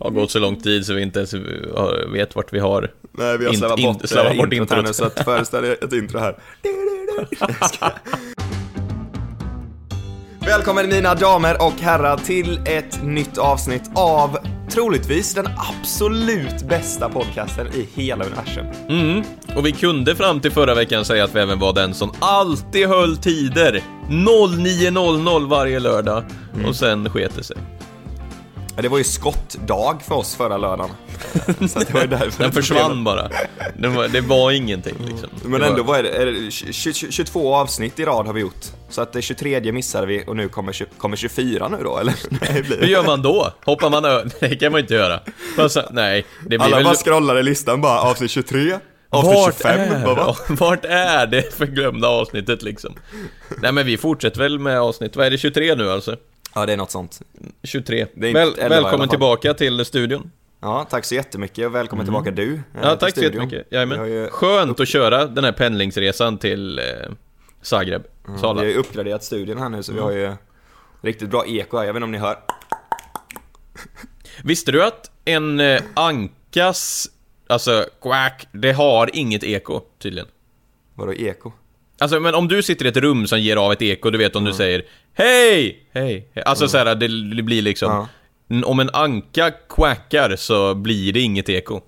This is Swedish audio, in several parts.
Har gått så lång tid så vi inte ens vet vart vi har. Nej, vi har slarvat in- bort, slarvat eh, bort introt här nu, så att föreställ er ett intro här. Välkommen mina damer och herrar till ett nytt avsnitt av troligtvis den absolut bästa podcasten i hela universum. Mm. Och vi kunde fram till förra veckan säga att vi även var den som alltid höll tider. 09.00 varje lördag. Mm. Och sen sket det sig. Ja, Det var ju skottdag för oss förra lördagen. Så det var därför Den försvann bara. Det var, det var ingenting liksom. Men Det ändå, var, är det? Är det 20, 22 avsnitt i rad har vi gjort. Så att det 23 missade vi och nu kommer, 20 kommer 24 nu då, eller? Nej, blir hur gör man då? Hoppar man ö- Nej, det kan man inte göra. Alltså, nej, det blir Alla väl... bara scrollar i listan bara, avsnitt 23, avsnitt Vart 25, är, bara, vart är det förglömda avsnittet liksom? Nej men vi fortsätter väl med avsnitt, vad är det, 23 nu alltså? Ja, det är något sånt. 23. Det är inte Väl, 11 i alla fall. välkommen tillbaka till studion. Ja, tack så jättemycket och välkommen tillbaka du. eh, Ja, till tack så studion. jättemycket. Vi har Jajamän. ju, Skönt att köra den här pendlingsresan till eh, Zagreb, vi Sala. har ju uppgraderat studion här nu så vi har ju riktigt bra eko här, jag vet inte om ni hör. Visste du att en eh, ankas, alltså quack, det har inget eko tydligen? Vadå eko? Alltså men om du sitter i ett rum som ger av ett eko, du vet om du säger Hej! Hej! hej." Alltså så här, det, det blir liksom Ja. Om en anka quackar så blir det inget eko.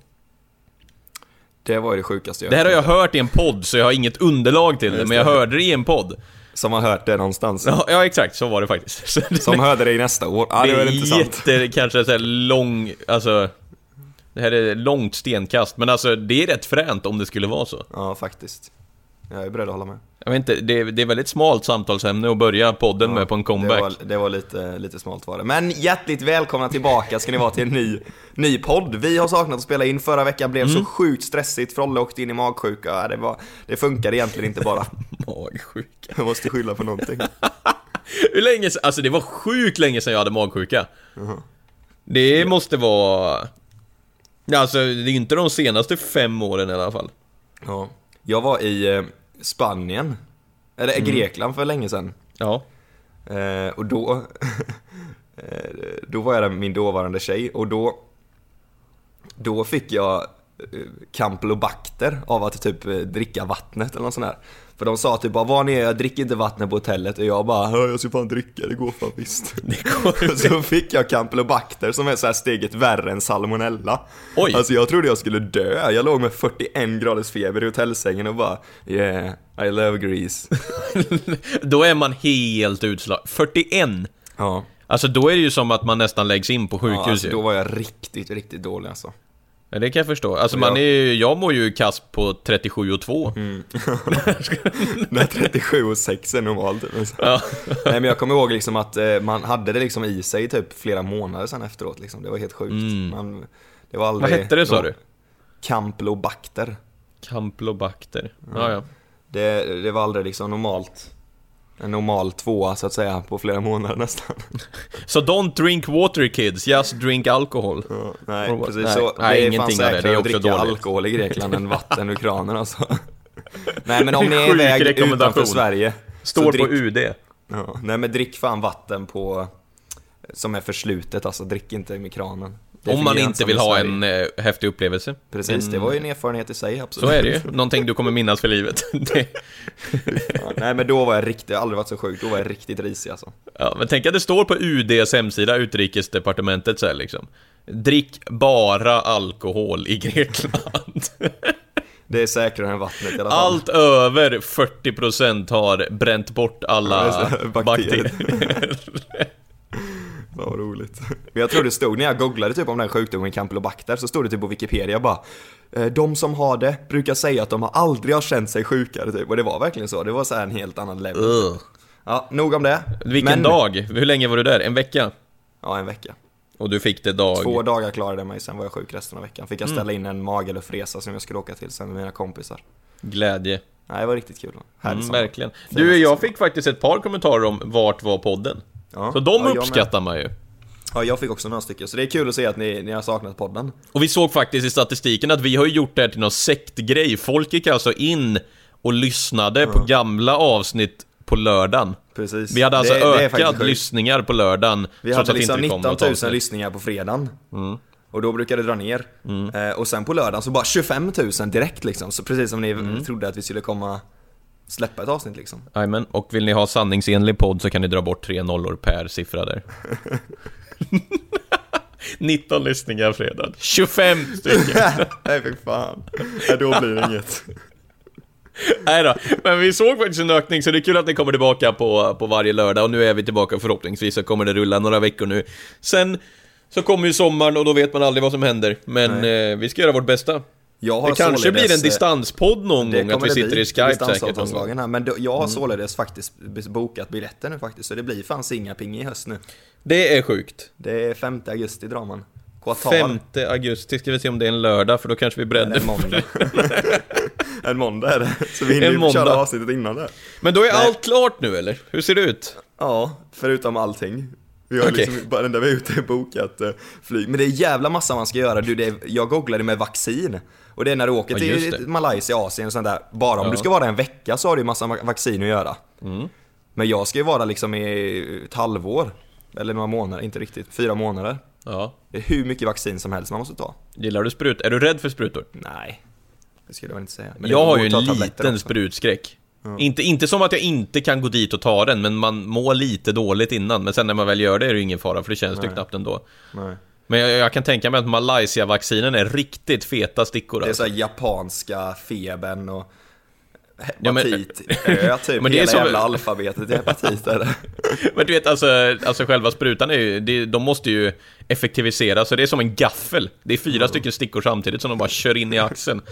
Det var ju det sjukaste jag Det här har jag hört i en podd, så jag har inget underlag till det, men jag det. hörde det i en podd. Som har hört det någonstans. Ja, ja exakt, så var det faktiskt. Det- Som hörde det i nästa år. Ja, det inte sant. jätte, kanske så här lång, alltså Det här är långt stenkast, men alltså det är rätt fränt om det skulle vara så. Ja, faktiskt. Jag är beredd att hålla med. Jag vet inte, det är, det är väldigt smalt samtalsämne att börja podden med på en comeback. Det var, det var lite, lite smalt var det. Men hjärtligt välkomna tillbaka ska ni vara till en ny, ny podd. Vi har saknat att spela in. Förra veckan blev Mm. så sjukt stressigt. Frolle åkte in i magsjuka. Ja, Det, var, det funkade egentligen inte bara. Magsjuka. Jag måste skylla på någonting. Hur länge sedan, alltså det var sjukt länge sedan jag hade magsjuka. Det måste vara... Alltså, det är inte de senaste fem åren i alla fall. Ja. Jag var i eh, Spanien, eller Mm. Grekland för länge sedan. Ja. Eh, och då, eh, då var jag där med min dåvarande tjej och då, då fick jag eh, campylobacter av att typ eh, dricka vattnet eller något sånt där. För de sa typ bara var ni är, jag dricker inte vattnet på hotellet och jag bara "Ja, jag ska fan dricka, det går fan visst. Det går Och så fick jag campylobacter som är så här steget värre än salmonella. Oj. Alltså jag trodde jag skulle dö. Jag låg med 41 graders feber i hotellsängen och bara yeah, I love Greece. Då är man helt utslagen. 41! Ja. Alltså då är det ju som att man nästan läggs in på Ja, sjukhus alltså, ju. då var jag riktigt, riktigt dålig alltså. Ja, det kan jag förstå. Alltså man Ja. är ju, jag mår ju kass på 37 och 2. Mm. När 37 och 6 är normalt. Ja. Nej men jag kommer ihåg liksom att eh, man hade det liksom i sig typ flera månader sen efteråt liksom. Det var helt sjukt. Man, det var aldrig... Vad hette det sa du? Campylobacter. Campylobacter. Ja, ja. Det, det var aldrig liksom normalt. En normal tvåa så att säga på flera månader nästan. Så don't drink water kids, just drink alcohol. Ja, nej, Och- precis nej, så. nej, det är ingenting fan av det. säkrare Det är att dricka dåligt. alkohol i Grekland än vatten ur kranen alltså. Nej men om ni är iväg utanför Sverige. Står drick, på UD. Ja, nej men drick fan vatten på som är förslutet, alltså drick inte med kranen. Om man inte vill ha en eh, häftig upplevelse. Precis, det var ju en erfarenhet i sig, absolut. Så är det ju. Någonting du kommer minnas för livet. Ja, nej men då var jag riktigt, jag har aldrig varit så sjuk, då var jag riktigt risig alltså. ja, men tänk att det står på UDs hemsida, Utrikesdepartementet så här liksom. Drick bara alkohol i Grekland. Det är säkrare än vattnet i alla fall. Allt över 40% har bränt bort alla. Bakterier. Fan vad roligt. Men jag tror det stod, när jag googlade typ om den sjukdomen Campylobacter, så stod det typ på Wikipedia bara eh, De som har det brukar säga att de har aldrig har känt sig sjukare typ, och det var verkligen så. Det var så här en helt annan level. Ja, nog om det. Vilken Men- dag? Hur länge var du där? En vecka? Ja, en vecka. Och du fick det dag... Två dagar klarade jag mig, sen var jag sjuk resten av veckan. Fick Mm. jag ställa in en Magalufresa som jag skulle åka till sen med mina kompisar. Glädje. Nej, det var riktigt kul. Härligt Mm, verkligen. Du, jag fick faktiskt ett par kommentarer om vart var podden. Ja. Så de Ja, uppskattar man ju. Ja, jag fick också några stycken, så det är kul att se att ni, ni har saknat podden. Och vi såg faktiskt i statistiken att vi har gjort det här till någon sektgrej. Folk gick alltså in och lyssnade på gamla avsnitt på lördagen. Precis. Vi hade alltså Det- det ökat sjukt. lyssningar på lördagen. Vi hade det liksom inte 19 kom 000 något avsnitt. lyssningar på fredagen. Mm. Och då brukar det dra ner. Eh, och sen på lördagen så bara 25 000 direkt liksom. Så precis som ni Mm. trodde att vi skulle komma släppa ett avsnitt liksom. Jajamän, och vill ni ha sanningsenlig podd så kan ni dra bort tre nollor per siffra där. 19 lyssningar fredag. 25 stycken! Nej fy fan. Nej, då blir det inget. Nej då, men vi såg faktiskt en ökning så det är kul att ni kommer tillbaka på, på varje lördag och nu är vi tillbaka förhoppningsvis så kommer det rulla några veckor nu. Sen så kommer ju sommaren och då vet man aldrig vad som händer, men eh, vi ska göra vårt bästa. Det kanske således, blir en eh, distanspodd någon gång, att vi sitter bli, i Skype säkert här, men då, jag har således faktiskt bokat biljetter nu faktiskt, så det blir fan Singaping i höst nu. Det är sjukt. Det är 5 augusti drar man. Qatar. 5 augusti, ska vi se om det är en lördag för då kanske vi bränner en måndag. en måndag är det. Så vi hinner ju köra avsnittet innan det. Men då är Nej. allt klart nu eller? Hur ser det ut? Ja, förutom allting. Vi har Okej. liksom, bara enda vi är ute är bokat eh, flyg. Men det är jävla massa man ska göra. Du, det är, jag googlade med vaccin. Och det är när du åker Ja, till det. Malaysia, Asien och sånt där. Bara om Ja. du ska vara där en vecka så har du ju massa va- vaccin att göra. Mm. Men jag ska ju vara liksom i ett halvår. Eller några månader, inte riktigt. Fyra månader. Ja. Det är hur mycket vaccin som helst man måste ta. Gillar du sprut? Är du rädd för sprutor? Nej, det skulle jag väl inte säga. Men jag har ju en liten också. sprutskräck. Inte, inte som att jag inte kan gå dit och ta den, men man mår lite dåligt innan. Men sen när man väl gör det är det ju ingen fara, för det känns ju knappt ändå. Nej. Men jag, jag kan tänka mig att Malaysia-vaccinen är riktigt feta stickor Det är alltså. såhär japanska febern och Ja, men- hepatit, ö typ, Men det är hela som- jävla alfabetet i hepatit är det. Men du vet, alltså, alltså själva sprutan är ju, det, de måste ju effektivisera, så det är som en gaffel. Det är fyra stycken stickor samtidigt som de bara kör in i axeln.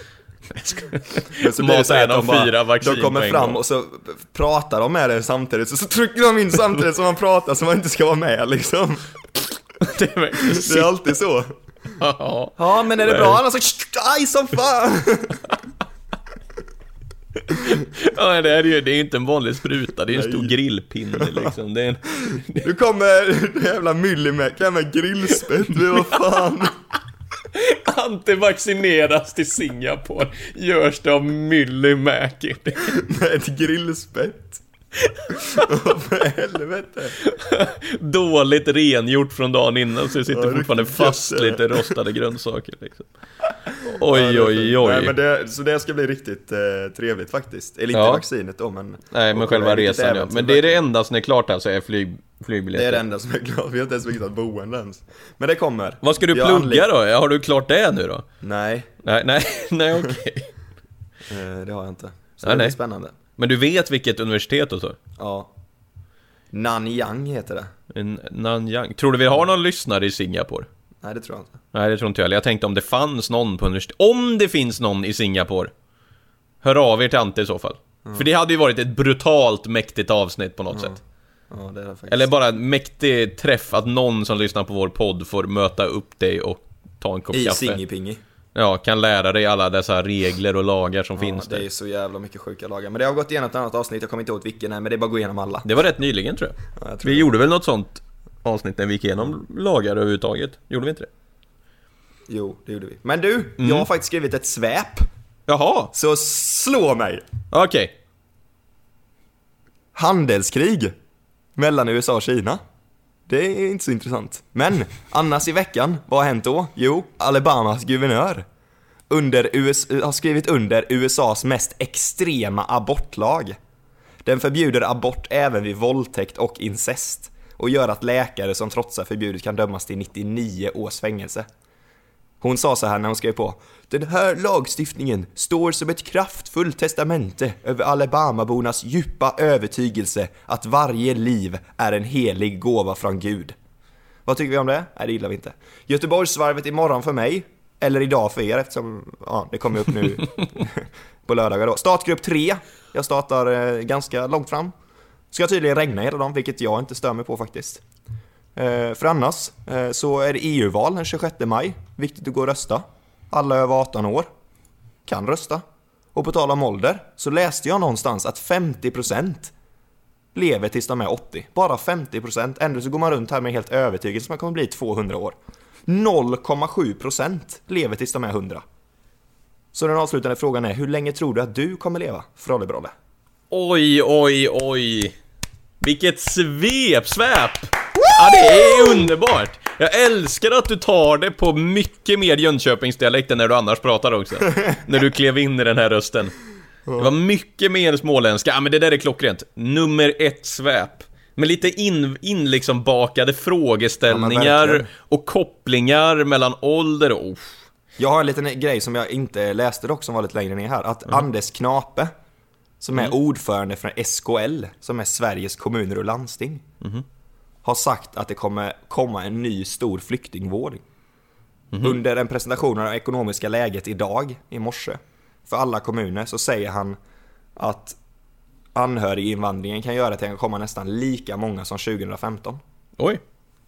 Men så blir det så här de, bara, fyra vaccin de kommer fram och så pratar de med det samtidigt, så, så trycker de in samtidigt som man pratar så man inte ska vara med liksom. det är Det är alltid så. Ja. Ja men är det bra? Annars så, aj som fan! Ja, det är ju det är inte en vanlig spruta, det är en Nej. stor grillpinne liksom. Det är en, Nu kommer det jävla Myllymäki med grillspett, vad fan. antivaccineras till Singapore, görs det av Millie Mäki. Med ett grillspett. För helvete. Dåligt rengjort från dagen innan, så det sitter Ja, fortfarande fast gött, lite rostade grönsaker liksom. Oj, Ja, det är oj, oj. Nej, men det, så det ska bli riktigt eh, trevligt faktiskt. Eller inte Ja. vaccinet då men... Nej, men själva resan ja. Men det är det enda som är klart alltså, är flyg, Det flygbiljetter. är det enda som är klart, vi har inte ens hittat boende ens. Men det kommer. Vad ska du Jag plugga då? Har du klart det nu då? Nej, Nej, nej, nej okej. eh, det har jag inte. Så Nej, det nej. spännande. Men du vet vilket universitet och så? Ja. Nanyang heter det. Nanyang. Tror du vi har någon lyssnare i Singapore? Nej, det tror jag inte. Nej, det tror inte jag heller. Jag tänkte om det fanns någon på universitet. Om det finns någon i Singapore! Hör av er till Ante i så fall. För det hade ju varit ett brutalt mäktigt avsnitt på något sätt. Ja, det är det faktiskt. Eller bara en mäktig träff, att någon som lyssnar på vår podd får möta upp dig och ta en kopp I kaffe. Singipingi. Ja, kan lära dig alla dessa regler och lagar som Ja, finns det där. är så jävla mycket sjuka lagar. Men det har gått igenom ett annat avsnitt, jag kommer inte ihåg vilken men det är bara att gå igenom alla. Det var rätt nyligen tror jag. Ja, jag tror vi det. gjorde väl något sånt avsnitt när vi gick igenom lagar överhuvudtaget? Gjorde vi inte det? Jo, det gjorde vi. Men du, Mm. jag har faktiskt skrivit ett sväp. Jaha, Så slå mig! okej. Handelskrig mellan USA och Kina. Det är inte så intressant. Men, annars i veckan, vad har hänt då? Jo, Alabamas guvernör under US, har skrivit under USAs mest extrema abortlag. Den förbjuder abort även vid våldtäkt och incest och gör att läkare som trotsar förbudet kan dömas till 99 års fängelse. Hon sa så här när hon skrev på. Den här lagstiftningen står som ett kraftfullt testamente över Alabamabornas djupa övertygelse att varje liv är en helig gåva från Gud. Vad tycker vi om det? Nej, det gillar vi inte. Göteborgsvarvet imorgon för mig, eller idag för er eftersom ja, det kommer upp nu på lördagar då. Startgrupp 3. Jag startar eh, ganska långt fram. Ska tydligen regna hela dagen, vilket jag inte stör mig på faktiskt. Eh, för annars eh, så är det EU-val den 26 maj. Viktigt att gå och rösta. Alla över 18 år kan rösta. Och på tal om ålder så läste jag någonstans att 50% lever tills de är 80. Bara 50%. Ändå så går man runt här med helt övertygelse att man kommer bli 200 år. 0,7% lever tills de är 100. Så den avslutande frågan är, hur länge tror du att du kommer leva, Frolle Oj, oj, oj. Vilket svepsväp! Ja, det är underbart! Jag älskar att du tar det på mycket mer Jönköpingsdialekt än när du annars pratar också. när du klev in i den här rösten. Det var mycket mer småländska, ja men det där är klockrent. Nummer ett sväp. Med lite in, in liksom bakade frågeställningar verkligen. och kopplingar mellan ålder och... Oh. Jag har en liten grej som jag inte läste dock, som var lite längre ner här. Att Anders Knape, som är ordförande för SKL, som är Sveriges kommuner och landsting, har sagt att det kommer komma en ny stor flyktingvåg. Under en presentation av det ekonomiska läget idag, i morse, för alla kommuner, så säger han att anhöriginvandringen kan göra att det kan komma nästan lika många som 2015. Oj.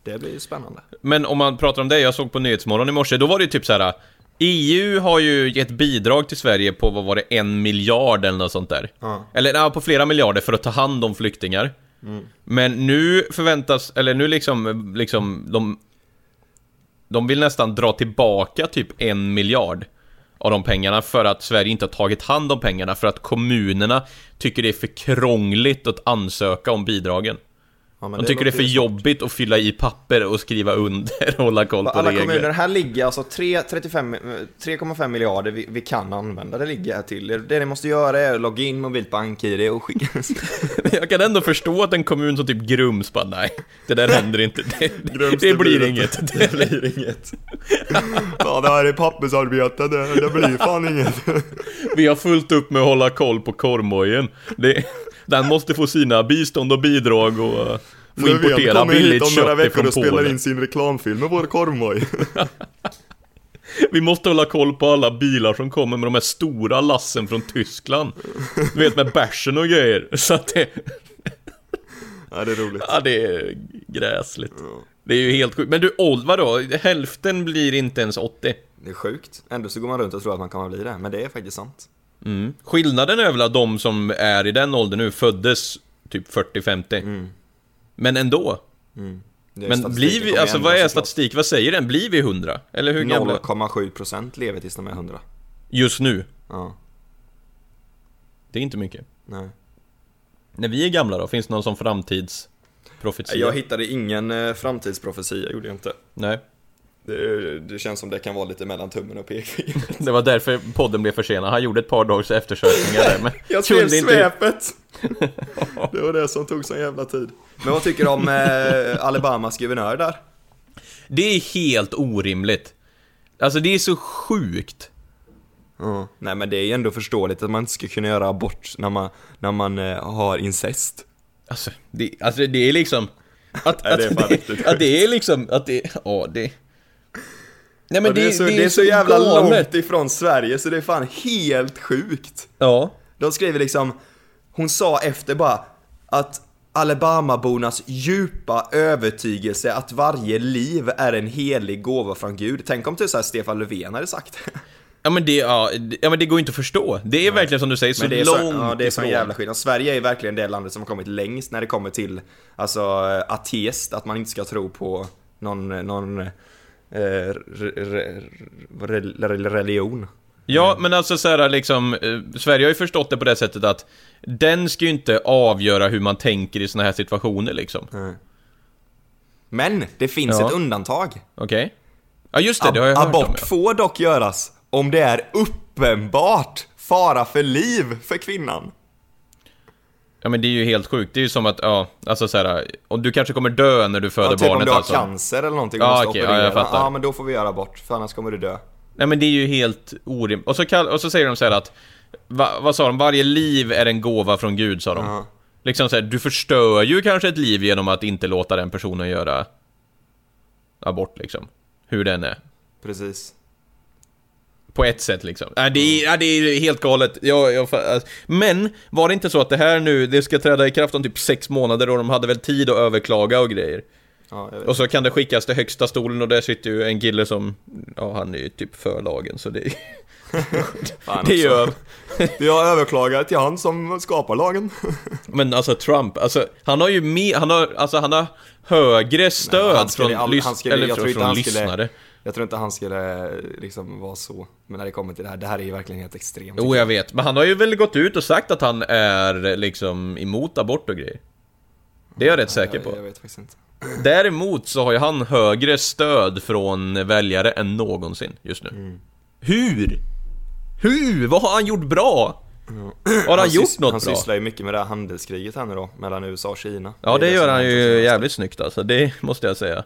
Det blir spännande. Men om man pratar om det, jag såg på Nyhetsmorgon i morse, då var det ju typ så här. EU har ju gett bidrag till Sverige på, vad var det, en miljard eller något sånt där. Ja. Eller ja, på flera miljarder för att ta hand om flyktingar. Men nu förväntas, eller nu liksom, liksom, de... De vill nästan dra tillbaka typ en miljard av de pengarna för att Sverige inte har tagit hand om pengarna för att kommunerna tycker det är för krångligt att ansöka om bidragen. Ja, men De tycker det är för jobbigt att fylla i papper och skriva under och hålla koll på Alla regler. kommuner, här ligger alltså 3, 35, eh, 3,5 miljarder vi, vi kan använda. Det ligger här till. Det ni måste göra är att logga in mobilt bank-id och skicka. Jag kan ändå förstå att en kommun som typ Grums bara nej, det där händer inte. Det, det, blir inget. Det blir inget. Ja, det här är pappersarbete, det, det blir fan inget. Vi har fullt upp med att hålla koll på korvmojen. Det, den måste få sina bistånd och bidrag och få importera billigt kött ifrån Polen. sin reklamfilm med vår korvmoj. Vi måste hålla koll på alla bilar som kommer med de här stora lassen från Tyskland. Du vet med bärsen och grejer. Så att det, Ja, det är roligt. ja det är gräsligt. Det är ju helt sjukt. Men du, åld, vadå? Hälften blir inte ens 80. Det är sjukt. Ändå så går man runt och tror att man kan bli det, men det är faktiskt sant. Mm. Skillnaden är väl att de som är i den åldern nu föddes typ 40-50. Men ändå. Är Men blir vi, alltså vad är statistik? Vad säger den? Blir vi 100? Eller hur gamla? 0,7% lever tills de är 100. Just nu? Ja, Det är inte mycket. nej. När vi är gamla då? Finns det någon som framtidsprofetia? Jag hittade ingen eh, framtidsprofetia, gjorde jag inte. Nej. Det, känns som det kan vara lite mellan tummen och pekfingret. Det var därför podden blev försenad. Han gjorde ett par dagars eftersökningar där, men Jag skrev inte- svepet! det var det som tog sån jävla tid. Men vad tycker du om eh, Alabamas guvernör där? Det är helt orimligt. Alltså det är så sjukt. Nej men det är ju ändå förståeligt att man inte ska kunna göra abort när man, när man eh, har incest. Alltså det, alltså, det är liksom... Att, Nej, det är att, det, att det är liksom, att det, ja det... Nej men Och det, är så, det är så jävla långt ifrån Sverige så det är fan helt sjukt. Ja. De skriver liksom, hon sa efter bara att Alabamabornas djupa övertygelse att varje liv är en helig gåva från Gud. Tänk om typ så här Stefan Löfven hade sagt det. Ja men det, ja, det- ja men det går inte att förstå. Det är verkligen som du säger, så Men det är långt så, ja, det är sån ifrån. jävla skillnad. Sverige är verkligen det landet som har kommit längst när det kommer till alltså ateist, att man inte ska tro på någon, någon eh, re, re, re, re, religion. Ja, men alltså så här, liksom, eh, Sverige har ju förstått det på det sättet att den ska ju inte avgöra hur man tänker i såna här situationer liksom. Men det finns Ja. ett undantag. Okej? Ja just det, det har jag hört Abort om ja. får dock göras om det är uppenbart fara för liv för kvinnan. Ja men det är ju helt sjukt, det är ju som att, ja, alltså såhär, och du kanske kommer dö när du föder Ja, typ om barnet du har alltså. cancer eller någonting och Ja, måste okej, ja, jag fattar. Ja, men då får vi göra abort, för annars kommer du dö. Nej men det är ju helt orimligt. Och så, kall- och så säger de så här att, va, vad sa de? Varje liv är en gåva från Gud, sa de. Ja. Liksom så här, du förstör ju kanske ett liv genom att inte låta den personen göra abort liksom. Hur den är. Precis. På ett sätt liksom. Nej, det är, ja, det är helt galet. Jag, jag, alltså. men, var det inte så att det här nu, det ska träda i kraft om typ sex månader och de hade väl tid att överklaga och grejer? Ja. Och så kan det skickas till högsta stolen och där sitter ju en kille som, ja han är ju typ för lagen så det det ju Vi har överklagat till han som skapar lagen. Men alltså Trump, alltså han har ju mer, han har, alltså han har högre stöd han skulle från, all- han skulle- eller från, från han skulle- lyssnare. Jag tror inte han skulle liksom vara så. Men när det kommer till det här, det här är ju verkligen helt extremt. Jo jag vet, men han har ju väl gått ut och sagt att han är liksom emot abort och grejer. Det är jag rätt säker jag, på. jag vet faktiskt inte. Däremot så har ju han högre stöd från väljare än någonsin just nu. Mm. Hur? Hur? Vad har han gjort bra? Har han, gjort sys- något Han bra? sysslar ju mycket med det här handelskriget här nu då, mellan USA och Kina. Ja är det gör han ju jävligt snyggt alltså, det måste jag säga.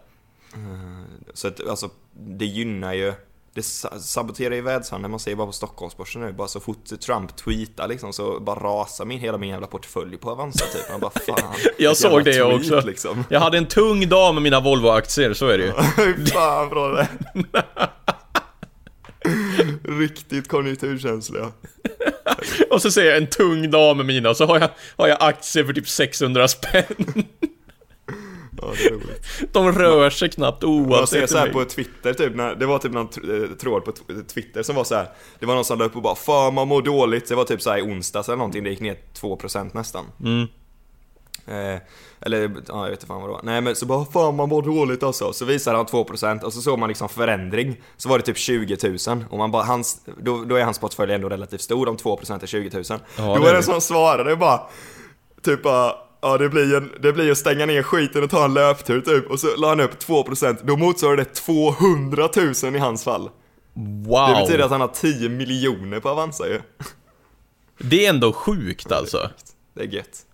Så att, alltså, det gynnar ju, det sa- saboterar ju världshandeln, man ser ju bara på Stockholmsbörsen nu, bara så fort Trump tweetar liksom så bara rasar min, hela min jävla portfölj på Avanza typ. Man bara fan. Jag såg det jag också. Liksom. Jag hade en tung dag med mina Volvo-aktier, så är det ju. Fan bra det. Riktigt konjunkturkänsliga. Och så säger jag en tung dag med mina, och så har jag, har jag aktier för typ 600 spänn. Ja, det är roligt. De rör sig knappt Jag ser oavsett så här hur på. Twitter typ, när, det var typ någon eh, tråd på t- Twitter som var så här. Det var någon som la upp och bara 'Fan man mår dåligt' Det var typ så här i onsdags eller någonting, det gick ner 2% nästan Mm. eh, Eller, ja jag vet inte fan vad det var Nej men så bara 'Fan man mår dåligt' alltså Så visade han 2% och så såg man liksom förändring Så var det typ 20 000 och man bara, hans, då, då är hans portfölj ändå relativt stor om 2% är 20 000 Då det var det det. som svarade bara Typ bara Ja det blir, en, det blir att stänga ner skiten och ta en löptur typ Och så la han upp 2% Då motsvarar det 200 000 i hans fall Wow! Det betyder att han har 10 miljoner på Avanza ju Det är ändå sjukt alltså. Det är gött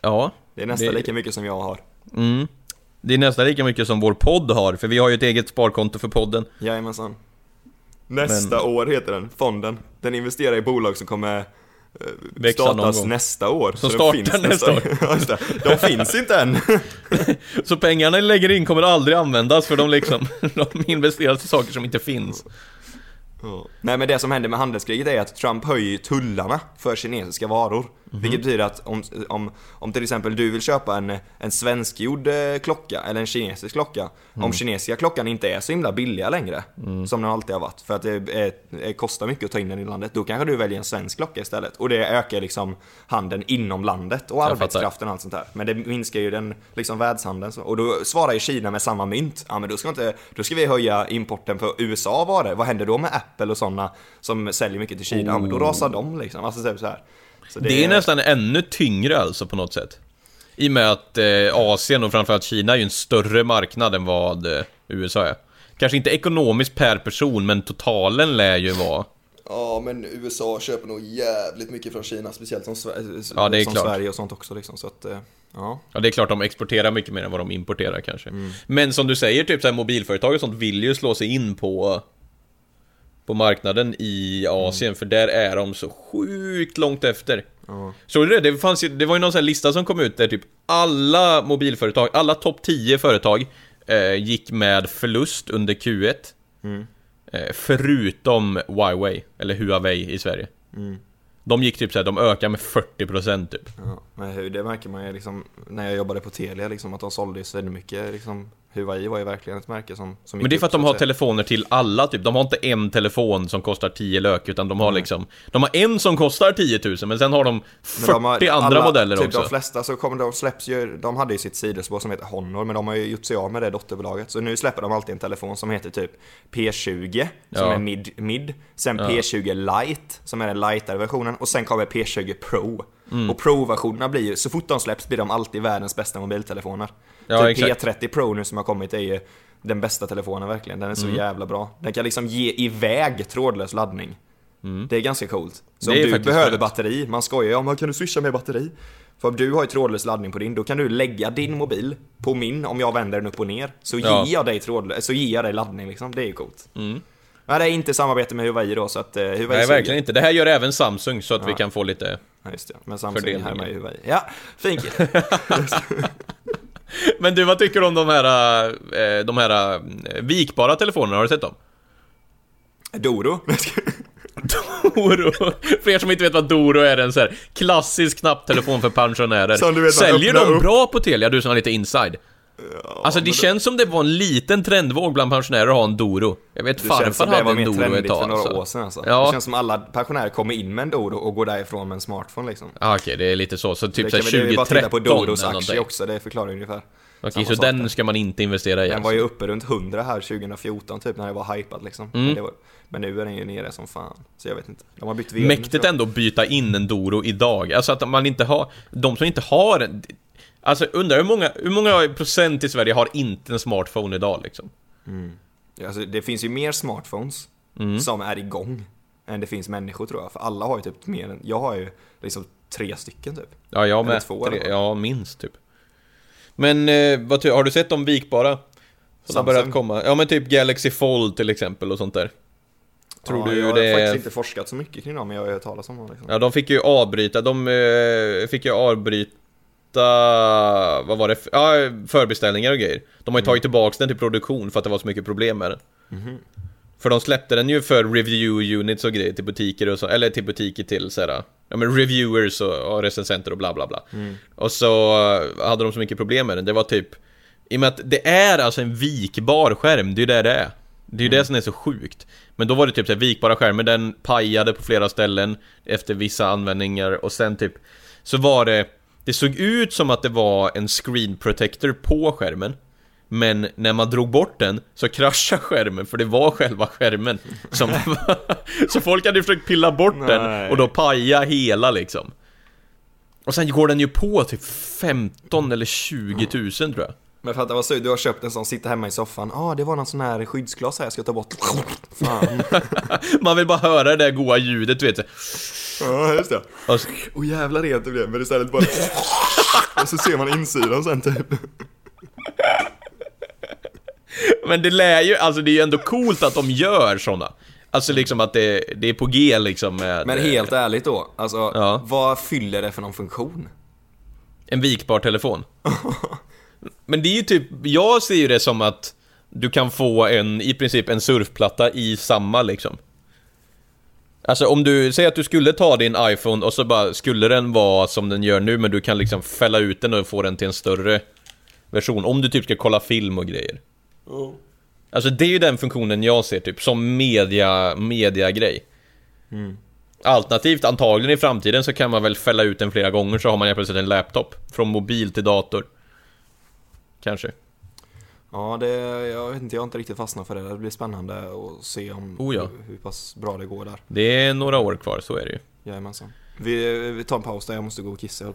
Ja. Det är nästan Det- lika mycket som jag har Mm. Det är nästan lika mycket som vår podd har, för vi har ju ett eget sparkonto för podden. Jajamensan Nästa år heter den, fonden Den investerar i bolag som kommer Växa någon startas nästa år Som Så startar nästa år. De finns inte än Så pengarna ni lägger in kommer aldrig användas för de liksom, de investeras i saker som inte finns. Nej men det som händer med handelskriget är att Trump höjer tullarna för kinesiska varor. Mhm. Vilket betyder att om, om, om till exempel du vill köpa en, en svenskgjord eh, klocka eller en kinesisk klocka. Mm. Om kinesiska klockan inte är så himla billiga längre. Som den alltid har varit. För att det är, är, kostar mycket att ta in den i landet. Då kanske du väljer en svensk klocka istället. Och det ökar liksom handeln inom landet och arbetskraften och allt sånt där. Men det minskar ju den liksom världshandeln. Och då svarar ju Kina med samma mynt. Ja men då ska, inte, då ska vi höja importen för USA varor. Vad händer då med Apple och sådana som säljer mycket till Kina? Ja men då rasar de liksom. Alltså typ så här. Så Det är nästan ännu tyngre alltså på något sätt. I och med att eh, Asien och framförallt Kina är ju en större marknad än vad eh, USA är. Kanske inte ekonomiskt per person, men totalen lär ju vara... Ja men USA köper nog jävligt mycket från Kina. Speciellt som, Sver- Ja, det är som klart. Sverige och sånt också liksom. Så att, eh, ja. Ja, det är klart de exporterar mycket mer än vad de importerar kanske. Mm. Men som du säger, typ så här, mobilföretag och sånt vill ju slå sig in på på marknaden i Asien, för där är de så sjukt långt efter. Såg du det? Det, fanns ju, det var ju någon sån här lista som kom ut där typ alla mobilföretag, alla topp 10 företag eh, gick med förlust under Q1. Eh, förutom Huawei, eller Huawei i Sverige. De gick typ såhär, de ökar med 40% typ. Ja, men hur, det märker man ju liksom när jag jobbade på Telia liksom att de sålde ju så mycket liksom Huawei var ju verkligen ett märke som, som Men det är för att de har telefoner till alla typ. De har inte en telefon som kostar 10 lök, utan de har liksom... De har en som kostar 10 000, men sen har de 40 Men de har- andra alla- modeller typ också. De flesta så kommer de släpps ju, de hade ju sitt sidospår som heter Honor men de har ju gjort sig av med det dotterbolaget. Så nu släpper de alltid en telefon som heter typ P20 som Ja. är mid, mid. Sen P20 Lite som är den lightare versionen och sen kommer P20 Pro Mm. Och Pro-versionerna blir ju, så fort de släpps blir de alltid världens bästa mobiltelefoner. Ja, typ exakt. P30 Pro nu som har kommit är ju den bästa telefonen verkligen. Den är Mm. så jävla bra. Den kan liksom ge iväg trådlös laddning. Det är ganska coolt. Så Mm. Det om du behöver skönt. batteri, man skojar ju om "Ja, kan du swisha med batteri? För om du har ju trådlös laddning på din, då kan du lägga din mobil på min om jag vänder den upp och ner. Så Ja. ger jag dig trådlös, så ger jag dig laddning liksom. Det är ju coolt. Mm. Men det är inte samarbete med Huawei då, så att uh, Huawei Nej, suger. verkligen inte. Det här gör även Samsung så att vi kan få lite... Ja, just det. Men Samsung här med Huawei. Ja, fin kille. Men du, vad tycker du om de här, eh, de här eh, vikbara telefonerna? Har du sett dem? Doro. Doro. För er som inte vet vad Doro är, en så här klassisk knapptelefon för pensionärer. Säljer de bra på Telia, du som har lite inside? Alltså det känns som det var en liten trendvåg bland pensionärer att ha en Doro. Jag vet Det farfar det hade var en Doro ett tag. för några alltså. år sedan alltså. Ja. Det känns som alla pensionärer kommer in med en Doro och går därifrån med en smartphone liksom. Ah, Okej, det är lite så. Så typ det såhär kan vi, det är bara 2013 titta på Doros eller aktie någonting. också, det förklarar ungefär. Okej, Samma så sak den ska man inte investera i Den var alltså. ju uppe runt 100 här 2014 typ när det var hypat liksom. Mm. Men, det var, men nu är den ju nere som fan. Så jag vet inte. De har bytt vd. Mäktigt ändå att byta in en Doro idag. Alltså att man inte har... De som inte har en... Alltså undrar hur många, hur många procent i Sverige har inte en smartphone idag liksom? Alltså, det finns ju mer smartphones Mm. som är igång än det finns människor tror jag. För alla har ju typ mer än, jag har ju liksom tre stycken typ. Ja, jag med. två, Tre, ja, minst typ. Men eh, vad har du sett de vikbara? Som har börjat komma? Ja men typ Galaxy Fold till exempel och sånt där. Tror ja, du jag har faktiskt inte forskat så mycket kring dem, men jag har ju hört talas om dem liksom. Ja, de fick ju avbryta, de eh, fick ju avbryta, vad var det, ja, förbeställningar och grejer. De har ju tagit tillbaks den till produktion för att det var så mycket problem med den. För de släppte den ju för review units och grejer till butiker och så, eller till butiker till såhär, ja men reviewers och, och recensenter och bla bla bla. Och så eh, hade de så mycket problem med den, det var typ, i och med att det är alltså en vikbar skärm, det är ju det det är. Det är ju det som är så sjukt. Men då var det typ så här, vikbara skärmar, den pajade på flera ställen efter vissa användningar och sen typ så var det Det såg ut som att det var en screen protector på skärmen Men när man drog bort den så kraschade skärmen för det var själva skärmen som Så folk hade försökt pilla bort den Nej. och då paja hela liksom Och sen går den ju på typ 15 eller 20 tusen tror jag Men för att det var så, du har köpt en sån, sitter hemma i soffan, ja ah, det var någon sån här skyddsglas här jag ska ta bort. Fan. Man vill bara höra det där goa ljudet du vet ja, just det. och så, Och jävla rent det blev, men istället bara... Och så ser man insidan sen typ. Men det lär ju, alltså det är ju ändå coolt att de gör såna Alltså liksom att det, det är på G liksom med Men helt ärligt då, alltså Ja. vad fyller det för någon funktion? En vikbar telefon Men det är ju typ, jag ser ju det som att Du kan få en, i princip en surfplatta i samma liksom Alltså om du, säger att du skulle ta din iPhone och så bara skulle den vara som den gör nu men du kan liksom fälla ut den och få den till en större version Om du typ ska kolla film och grejer. Alltså det är ju den funktionen jag ser typ som media, media-grej. Alternativt antagligen i framtiden så kan man väl fälla ut den flera gånger så har man helt plötsligt en laptop Från mobil till dator. Kanske Ja, det, jag vet inte, jag har inte riktigt fastnat för det. Det blir spännande att se om Oh ja. hur, hur pass bra det går där. Det är några år kvar, så är det ju Jajamensan. Vi, vi tar en paus där, jag måste gå och kissa. Jag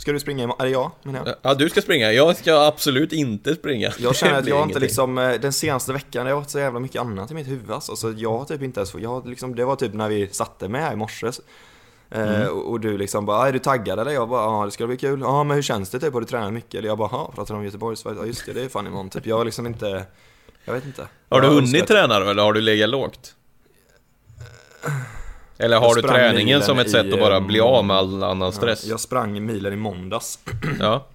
Ska du springa imorgon? Eller jag, menar jag. Ja, du ska springa. Jag ska absolut inte springa. Jag känner Det att jag inte liksom, eh, den senaste veckan, det har varit så jävla mycket annat i mitt huvud alltså. Så jag har typ inte ens, jag liksom, det var typ när vi satte mig här i morse. Eh, Mm. och, du liksom bara, "Ah, är du taggad eller? Jag bara, ja det ska bli kul. Ja men hur känns det typ? Har du tränat mycket? Eller jag bara, ja pratar du om Göteborgsvarvet? Ja just det, det är fan imorgon typ. Jag har liksom inte, jag vet inte. Har du Jag hunnit träna då, eller har du legat lågt? Eller har du träningen som ett i, sätt att bara eh, bli av med all annan stress? Jag sprang milen i måndags. Ja.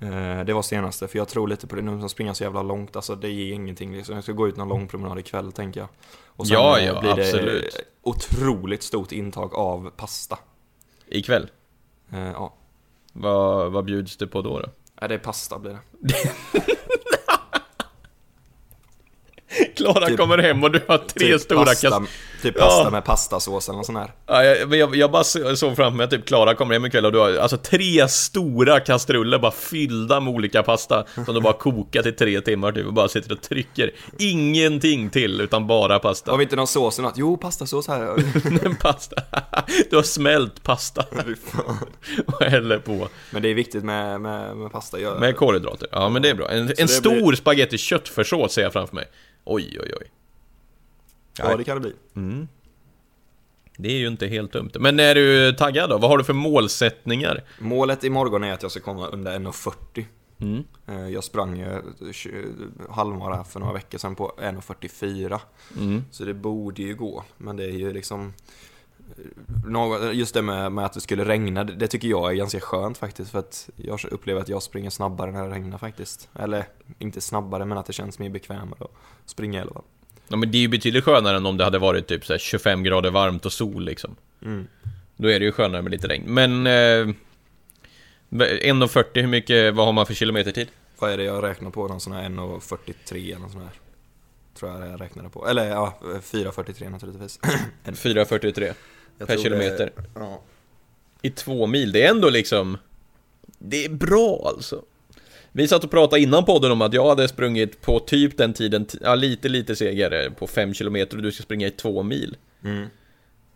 Eh, Det var senaste, för jag tror lite på det nu som springer så jävla långt, alltså det ger ingenting liksom. Jag ska gå ut någon lång promenad ikväll tänker jag. Och sen Ja, eh, ja, blir det absolut. otroligt stort intag av pasta. Ikväll? Eh, Ja, Vad, vad bjuds det på då? då? Nej, det är pasta blir det. Klara Typ- kommer hem och du har tre Typ stora pasta, kast... typ pasta Ja. med pastasås eller sånt här. Ja, jag, men jag, jag bara så- såg framför mig att typ Klara kommer hem ikväll och du har alltså tre stora kastruller bara fyllda med olika pasta som du bara kokat i tre timmar typ och bara sitter och trycker. Ingenting till utan bara pasta. Har vi inte någon sås eller något? Jo, pastasås här. pasta. Du har smält pasta och häller på. Men det är viktigt med, med, med pasta. Jag, Med kolhydrater. Ja men det är bra. En, en stor blir- spaghetti köttfärssås ser jag framför mig. Oj oj oj. ja, det kan det bli. Det är ju inte helt dumt. Men är du taggad då? Vad har du för målsättningar? Målet imorgon är att jag ska komma under 1.40. Mm. Eh, Jag sprang eh, halvmara för några veckor sedan på 1.44. Mm. Så det borde ju gå, men det är ju liksom Just det med, med att det skulle regna, det tycker jag är ganska skönt faktiskt för att jag upplever att jag springer snabbare när det regnar faktiskt. Eller inte snabbare, men att det känns mer bekvämare att springa i alla fall. Ja men det är ju betydligt skönare än om det hade varit typ så här 25 grader varmt och sol liksom. Mm. Då är det ju skönare med lite regn. Men... Eh, 1.40, hur mycket, vad har man för kilometertid? Vad är det jag räknar på? Någon sån här 1.43 eller någon sån här. Tror jag jag räknade på. Eller ja, 4.43 naturligtvis. 4.43 Jag per kilometer. Det, ja. I två mil, det är ändå liksom... Det är bra alltså. Vi satt och pratade innan podden om att jag hade sprungit på typ den tiden, ja lite lite segare på 5 kilometer och du ska springa i två mil. Mm.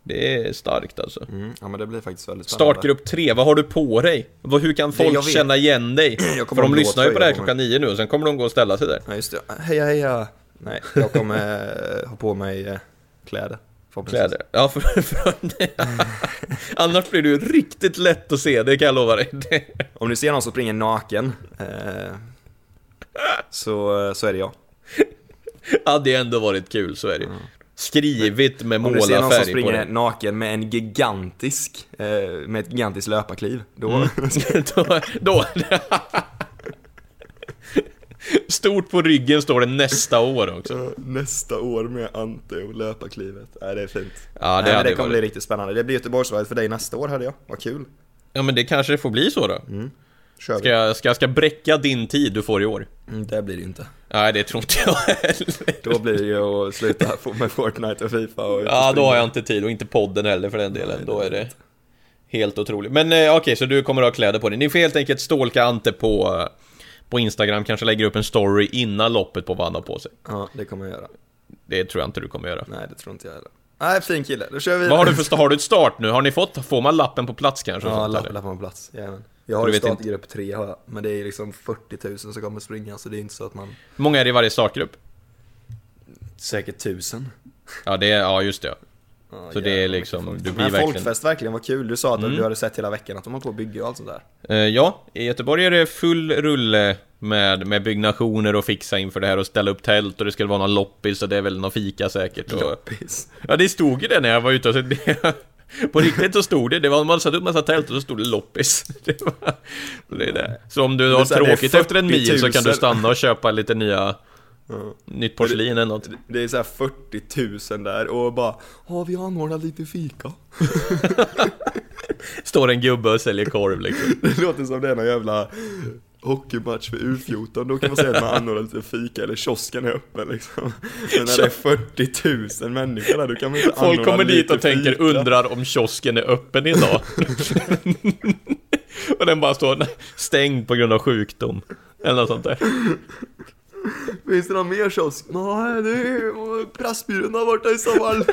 Det är starkt alltså. Mm. ja, men det blir faktiskt väldigt spännande. Startgrupp 3, vad har du på dig? Hur kan folk känna igen dig? För de lyssnar ju på det här klockan nio nu och sen kommer de gå och ställa sig där. Ja just det, heja heja! Nej, jag kommer eh, ha på mig eh, kläder. Kläder. Ja, för, för, Annars blir det ju riktigt lätt att se, det kan jag lova dig. Om ni ser någon som springer naken, eh, så, så är det jag. hade ju ändå varit kul, så är det ju. Skrivit med Om ni ser någon som målarfärg på springer naken med en gigantisk, eh, med ett gigantiskt löparkliv, då... Mm. då, då. Stort på ryggen står det nästa år också. Nästa år med Ante och löparklivet. Nej, det är fint. Ja, det Nej, det kommer varit- bli riktigt spännande. Det blir Göteborgsvarvet för dig nästa år hörde jag. Vad kul. Ja men det kanske får bli så då. Kör Ska jag, ska jag ska bräcka din tid du får i år? Mm, det blir det inte. Nej det tror inte jag heller. Då blir det ju att sluta få- med Fortnite och Fifa och Ja då har jag inte tid och inte podden heller för den delen. Då är det helt otroligt. Men eh, okej, så du kommer att ha kläder på dig. Ni får helt enkelt stalka Ante på, eh, på Instagram, kanske lägger upp en story innan loppet på vad han har på sig. Ja, det kommer jag göra. Det tror jag inte du kommer göra. Nej, det tror inte jag heller. Nej, fin kille. Då kör vi. Vad har du för har du ett start nu? Har ni fått, får man lappen på plats kanske? Ja, lapp, lappar på plats. Jajamän. Jag har Du ju vet inte- startgrupp 3 har jag. Men det är liksom 40 000 som kommer springa så det är inte så att man... Hur många är det i varje startgrupp? Säkert 1000. Ja, det är, ja just det. Så det är liksom, du blir Men verkligen- folkfest verkligen var kul. Du sa att Mm. du hade sett hela veckan att de håller på att bygga och allt sånt där. Eh, ja, i Göteborg är det full rulle med, med byggnationer och fixa inför det här och ställa upp tält och det skulle vara någon loppis och det är väl någon fika säkert. Och, Loppis. ja, det stod ju det när jag var ute och så det, På riktigt så stod det, det var, man satt upp massa tält och så stod det loppis. Det var, det är det. Så om du är har tråkigt efter en mil så kan 40 000. du stanna och köpa lite nya Nytt porslin eller något. Det är så här 40 000 där och bara Ja, vi anordnar lite fika. Står en gubbe och säljer korv liksom. Det låter som det är någon jävla hockeymatch för U14, då kan man säga att man anordnar lite fika eller kiosken är öppen liksom. Men när det är 40 000 människor där, då kan man inte Folk kommer dit och tänker, fika. undrar om kiosken är öppen idag. och den bara står stängd på grund av sjukdom. Eller något sånt där. Finns det någon mer kiosk? Nej, det är Pressbyrån har varit där i sommar.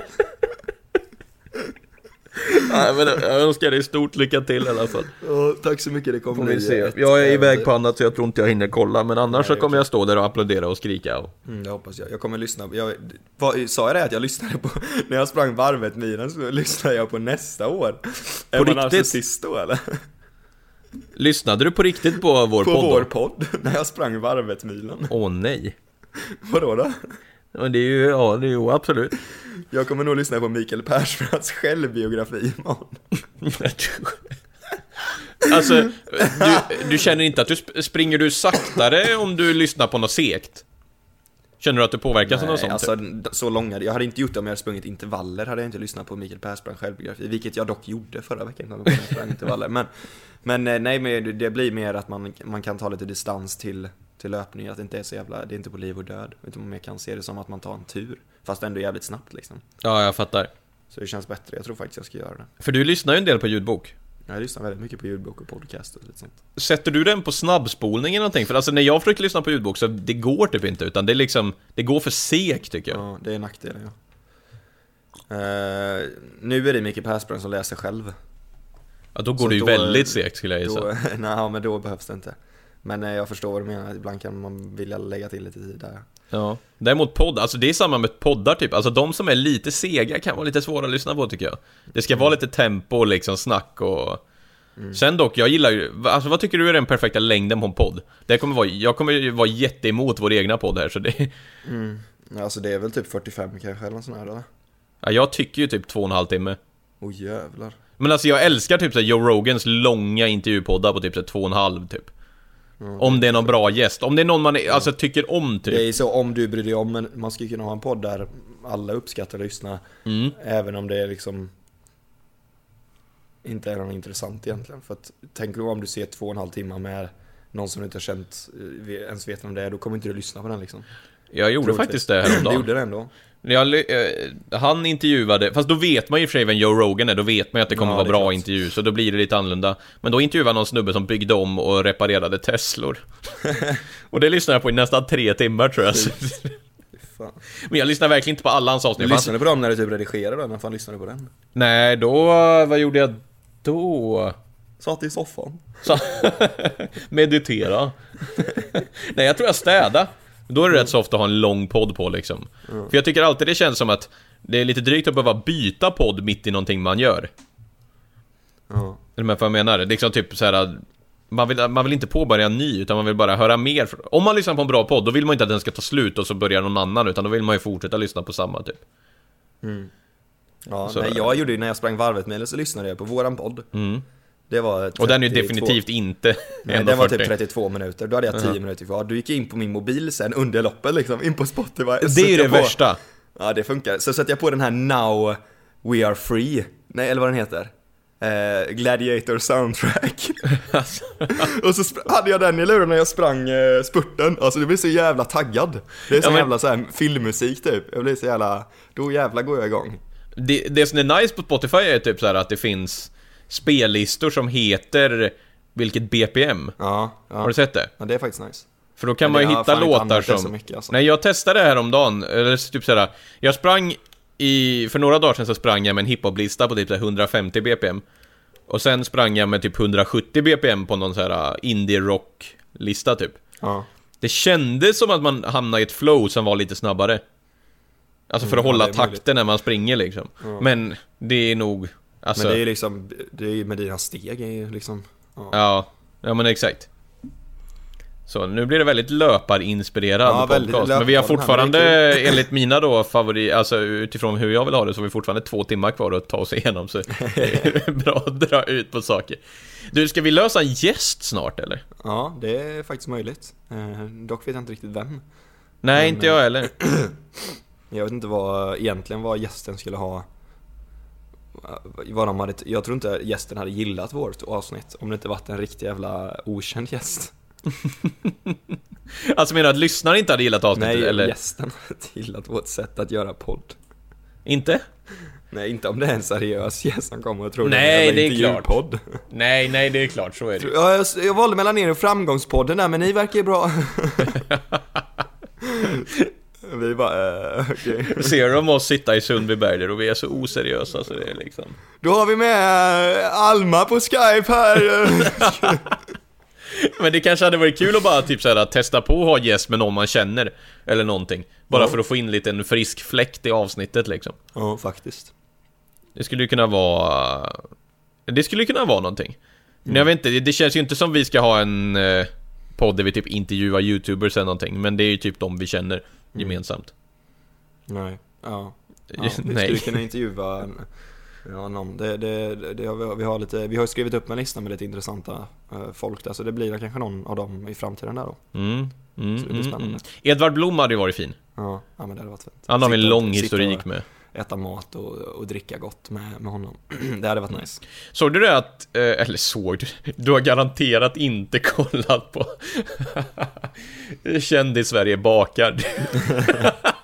Nej, men jag önskar dig stort lycka till i alla fall. Ja, tack så mycket, det kommer Får vi bli se. ett Jag är iväg på annat så jag tror inte jag hinner kolla, men annars Nej, så kommer jag stå där och applådera och skrika. Och... Mm, det hoppas jag. Jag kommer lyssna. Jag, vad, sa jag det att jag lyssnade på, när jag sprang varvet milen så lyssnade jag på nästa år? Är man riktigt? narcissist då eller? Lyssnade du på riktigt på vår På podd? då? vår podd, när jag sprang varvet milen. Åh nej. Vadå då? Men det är ju, ja det är ju absolut. Jag kommer nog lyssna på Mikael Persbrandts självbiografi imorgon. alltså, du, du känner inte att du sp- springer du saktare om du lyssnar på något segt? Känner du att du påverkas av något sånt? alltså d- så långa, jag hade inte gjort det om jag hade sprungit intervaller, hade jag inte lyssnat på Mikael Persbrandts självbiografi, vilket jag dock gjorde förra veckan när jag sprang intervaller. Men, men eh, nej, men det blir mer att man, man kan ta lite distans till, till löpning, att det inte är så jävla, det är inte på liv och död, utan man mer kan se det som att man tar en tur, fast ändå jävligt snabbt liksom. Ja, jag fattar. Så det känns bättre, jag tror faktiskt jag ska göra det. För du lyssnar ju en del på ljudbok. Jag lyssnar väldigt mycket på ljudbok och podcast och lite sånt. Sätter du den på snabbspolning eller någonting? För alltså när jag försöker lyssna på ljudbok så det går typ inte, utan det är liksom, det går för segt tycker jag. Ja, det är nackdelen ja. Eh, nu är det Mikael Persbrandt som läser själv. Ja, då går Så det ju då- väldigt segt skulle jag gissa. Då, nej, men då behövs det inte. Men eh, jag förstår vad du menar, ibland kan man vilja lägga till lite tid där. Ja. Däremot podd, alltså det är samma med poddar typ, alltså de som är lite sega kan vara lite svåra att lyssna på tycker jag. Det ska vara lite tempo och liksom snack och... Sen dock, jag gillar ju, alltså vad tycker du är den perfekta längden på en podd? Det kommer vara, jag kommer ju vara jätteemot vår egna podd här så det... Alltså det är väl typ 45 kanske eller nåt sånt här eller? Ja, jag tycker ju typ två och en halv timme. Åh oh, jävlar. Men alltså jag älskar typ så Joe Rogans långa intervjupoddar på typ så två och en halv typ. Om det är någon bra gäst, om det är någon man alltså tycker om typ. Det är så om du bryr dig om, men man skulle kunna ha en podd där alla uppskattar att lyssna. Mm. Även om det är liksom inte är någon intressant egentligen. För att tänk då om du ser två och en halv timme med någon som du inte har känt, eh, ens vet vem det är, då kommer inte du lyssna på den liksom. Jag gjorde Troligtvis. faktiskt det Du häromdagen. gjorde det ändå? Jag, eh, han intervjuade, fast då vet man ju i och för sig vem Joe Rogan är, då vet man ju att det kommer Ja, vara det bra klart. intervju, så då blir det lite annorlunda. Men då intervjuade han någon snubbe som byggde om och reparerade Teslor. och det lyssnade jag på i nästan tre timmar tror jag. Fan. Men jag lyssnar verkligen inte på alla hans Du avsnitt. lyssnade på dem när du typ redigerade den, när fan lyssnade du på den? Nej, då, vad gjorde jag då? Satt i soffan. Meditera. Nej, jag tror jag städa. Då är det rätt så ofta att ha en lång podd på liksom. För jag tycker alltid det känns som att det är lite drygt att behöva byta podd mitt i någonting man gör. Ja. Är du med på vad jag menar? Liksom typ så här. Man vill, man vill inte påbörja en ny, utan man vill bara höra mer. Om man lyssnar på en bra podd, då vill man inte att den ska ta slut och så börjar någon annan, utan då vill man ju fortsätta lyssna på samma typ. Ja, Så- nej, jag gjorde ju när jag sprang varvet milen så lyssnade jag på våran podd. Det var Mm. Och den är ju 32 definitivt inte Nej, den var 1.40. typ 32 minuter, då hade jag 10 minuter kvar. Du gick in på min mobil sen under loppet liksom, in på Spotify. Det är ju det på- värsta. Ja, det funkar. Så sätter jag på den här Now We Are Free, nej eller vad den heter. Eh, Gladiator Soundtrack. och så hade jag den i luren när jag sprang eh, spurten. Alltså det blir så jävla taggad. Det är så Ja, men- jävla så här filmmusik typ. Jag blir så jävla, då jävla går jag igång. Det, det som är nice på Spotify är typ så här att det finns spellistor som heter vilket BPM. Ja, ja. Har du sett det? ja det är faktiskt nice. För då kan man ju hitta låtar som... så mycket, alltså. Nej, jag testade det här om dagen. Eller typ såhär, jag sprang i... För några dagar sedan så sprang jag med en hiphop-lista på typ så här 150 BPM. Och sen sprang jag med typ 170 BPM på någon så här indie-rock-lista typ. Ja. Det kändes som att man hamnade i ett flow som var lite snabbare. Alltså för att Mm, ja, hålla möjligt. takten när man springer liksom. Men det är nog... Alltså, Men det är ju liksom, det är ju med dina steg är ju liksom, ja. Ja, ja men exakt. Så nu blir det väldigt löparinspirerad Ja, väldigt podcast. Men vi har löpar, fortfarande, enligt mina då favorit, alltså utifrån hur jag vill ha det, så har vi fortfarande två timmar kvar att ta oss igenom. Så det är bra att dra ut på saker. Du, ska vi lösa en gäst snart eller? ja, det är faktiskt möjligt. Eh, dock vet jag inte riktigt vem. Nej, Men, inte jag heller. Jag vet inte vad, egentligen vad gästen skulle ha vad de hade, jag tror inte gästen hade gillat vårt avsnitt om det inte varit en riktig jävla okänd gäst. Alltså menar du att lyssnaren inte hade gillat avsnittet? Nej, eller? gästen har gillat vårt sätt att göra podd. Inte? Nej, inte om det är en seriös gäst som kommer och tror Nej, det är en intervjupodd. Nej, nej, det är klart, så är det jag, jag valde mellan er och framgångspodden där, men ni verkar ju bra. Vi bara, eh, okej. Ser de oss sitta i Sundbyberg där och vi är så oseriösa så det är liksom... Då har vi med eh, Alma på Skype här. Men det kanske hade varit kul att bara typ såhär testa på att ha gäst med någon man känner Eller någonting Bara Ja. för att få in lite en frisk fläkt i avsnittet liksom ja, faktiskt. Det skulle ju kunna vara... Det skulle kunna vara någonting Men jag vet inte, det- det känns ju inte som vi ska ha en eh, podd där vi typ intervjuar youtubers eller någonting Men det är ju typ de vi känner gemensamt Nej, ja. ja vi Nej. skulle kunna intervjua ja, någon. Det, det, det, har vi, vi, har lite, vi har skrivit upp en lista med lite intressanta eh, folk där, så det blir kanske någon av dem i framtiden där då. mm, mm, Så det blir mm, spännande. mm. Edvard Blom hade ju varit fin Ja, ja men det hade varit fint. Han har vi en lång historik och med Äta mat och, och dricka gott med, med honom. det hade varit nice. Såg du det att, eh, eller såg du? Du har garanterat inte kollat på Kändis-Sverige bakar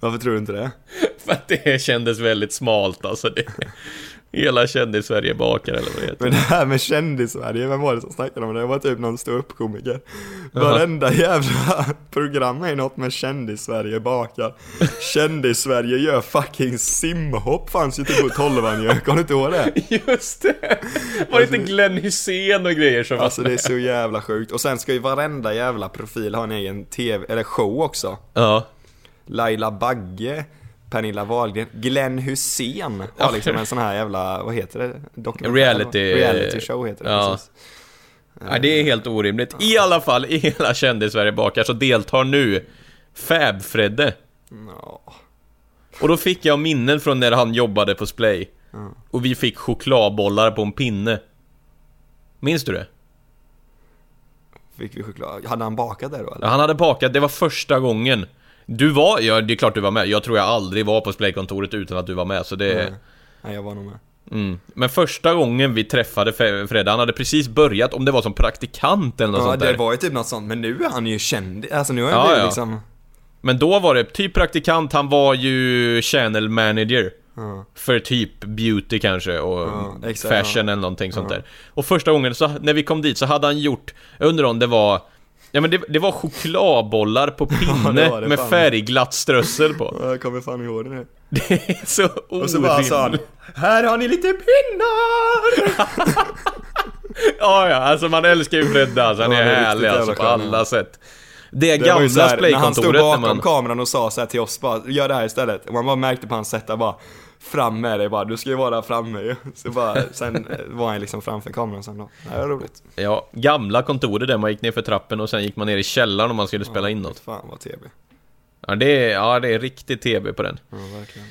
Varför tror du inte det? För att det kändes väldigt smalt alltså det, Hela Kändis-Sverige bakar eller vad det heter Men det här med kändis-Sverige, vem var det som snackade om det? Det var typ någon ståuppkomiker. Varenda jävla program är något med kändis-Sverige bakar. Kändis-Sverige gör fucking simhopp fanns ju typ på tolvan ju, kommer du inte ihåg det? Just det! Var det inte Glenn Hysén och grejer som Alltså var det är så jävla sjukt. Och sen ska ju varenda jävla profil ha en egen tv, eller show också. Ja, Laila Bagge, Pernilla Wahlgren, Glenn Hussein har liksom en sån här jävla, vad heter det? Dokumentär, Reality- Reality show heter det Ja. precis. Nej, det är helt orimligt. I alla fall, i hela Kändis-Sverige bakar så deltar nu Fab-Fredde. Ja. Och då fick jag minnen från när han jobbade på Splay. Och vi fick chokladbollar på en pinne. Minns du det? Fick vi choklad? Hade han bakat det då eller? Ja, Han hade bakat, det var första gången. Du var, ja det är klart du var med. Jag tror jag aldrig var på Splaykontoret utan att du var med, så det... Nej. Nej, jag var nog med. Mm. Men första gången vi träffade Fredde, han hade precis börjat, om det var som praktikant eller något Ja, sånt det där. var ju typ något sånt, men nu är han ju känd. Alltså nu har Ja, han blivit ja. liksom... Men då var det typ praktikant, han var ju channel manager. För typ beauty kanske och Ja, exakt, fashion ja. eller någonting sånt där. Och första gången så, när vi kom dit så hade han gjort, jag undrar om det var Ja men det, det var chokladbollar på pinne var det med fan. färgglatt strössel på. Jag kommer fan ihåg det nu. Det är så Och så bara sa han, orimligt. här har ni lite pinnar! Ja ja, alltså man älskar ju Fredde alltså, han Ja, är härlig alltså på alla ja. sätt. Det, gamla här, när han stod bakom man... kameran och sa så till oss bara, gör det här istället. Och man bara märkte på hans sätt bara, fram med dig bara, du ska ju vara där framme ju. Så bara, sen var han liksom framför kameran sen då. Det var roligt. Ja, gamla kontoret där man gick ner för trappen och sen gick man ner i källaren om man skulle spela in något. Fan vad tv. Ja det är, ja, det är riktigt TV på den. Ja, verkligen.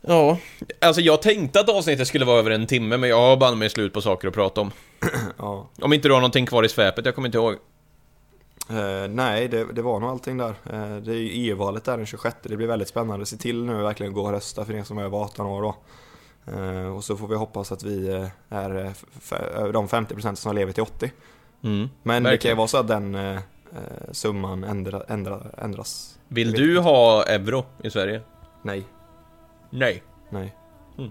Ja, alltså jag tänkte att avsnittet skulle vara över en timme, men jag har banne mig slut på saker att prata om. Ja. Om inte du har någonting kvar i sväpet, jag kommer inte ihåg. Eh, nej, det, det var nog allting där. Eh, det är ju EU-valet där den 26. Det blir väldigt spännande. Se till nu verkligen gå och rösta för er som är över 18 år då. Eh, och så får vi hoppas att vi eh, är eh, f- de 50% som lever till 80. Mm, Men det kan ju verkligen. vara så att den eh, summan ändra, ändra, ändras. Vill du inte. ha euro i Sverige? Nej, Nej. nej. Mm.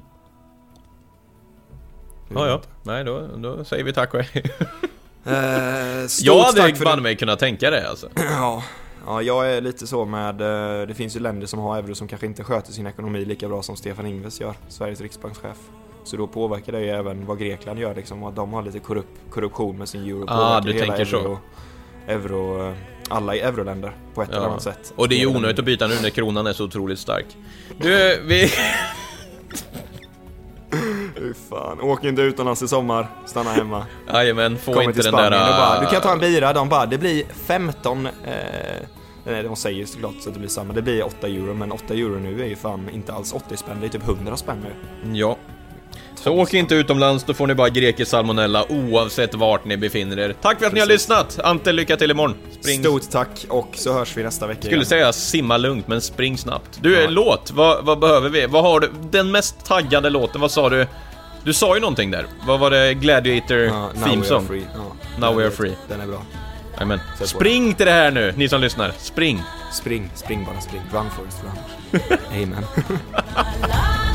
Vill Ja, ja. Nej, då, då säger vi tack och hej. Eh, stort Jag hade banne mig kunnat tänka det alltså. Ja, ja, jag är lite så med, eh, det finns ju länder som har euro som kanske inte sköter sin ekonomi lika bra som Stefan Ingves gör, Sveriges riksbankschef. Så då påverkar det ju även vad Grekland gör liksom, att de har lite korrup korruption med sin euro. Ah, du hela tänker så. euro, Euro, eh, alla i euroländer på ett eller Ja. annat sätt. Och det är ju eller onödigt att byta nu när kronan är så otroligt stark. Du, vi... Fan, åk inte utomlands i sommar, stanna hemma. Jajamän, få Kommer inte till den där... Spanien och bara, du kan ta en äh, bira, de bara, det blir 15 eh, Nej, de säger såklart så att det blir samma. Det blir 8 euro, men 8 euro nu är ju fan inte alls 80 spänn, det är typ 100 spänn nu. Ja. Så åk inte utomlands, då får ni bara grekisk salmonella oavsett vart ni befinner er. Tack för att ni har Precis. lyssnat! Ante, lycka till imorgon. Spring... Stort tack och så hörs vi nästa vecka Skulle igen. säga simma lugnt, men spring snabbt. Du, Ja. låt, vad, vad behöver vi? Vad har du? Den mest taggade låten, vad sa du? Du sa ju någonting där. Vad var det? Gladiator Ja, now theme we song? are free. Ja, Now we are free. Den är bra. Amen. Spring till det här nu, ni som lyssnar. Spring. Spring, spring bara spring. Run Forrest run. Amen.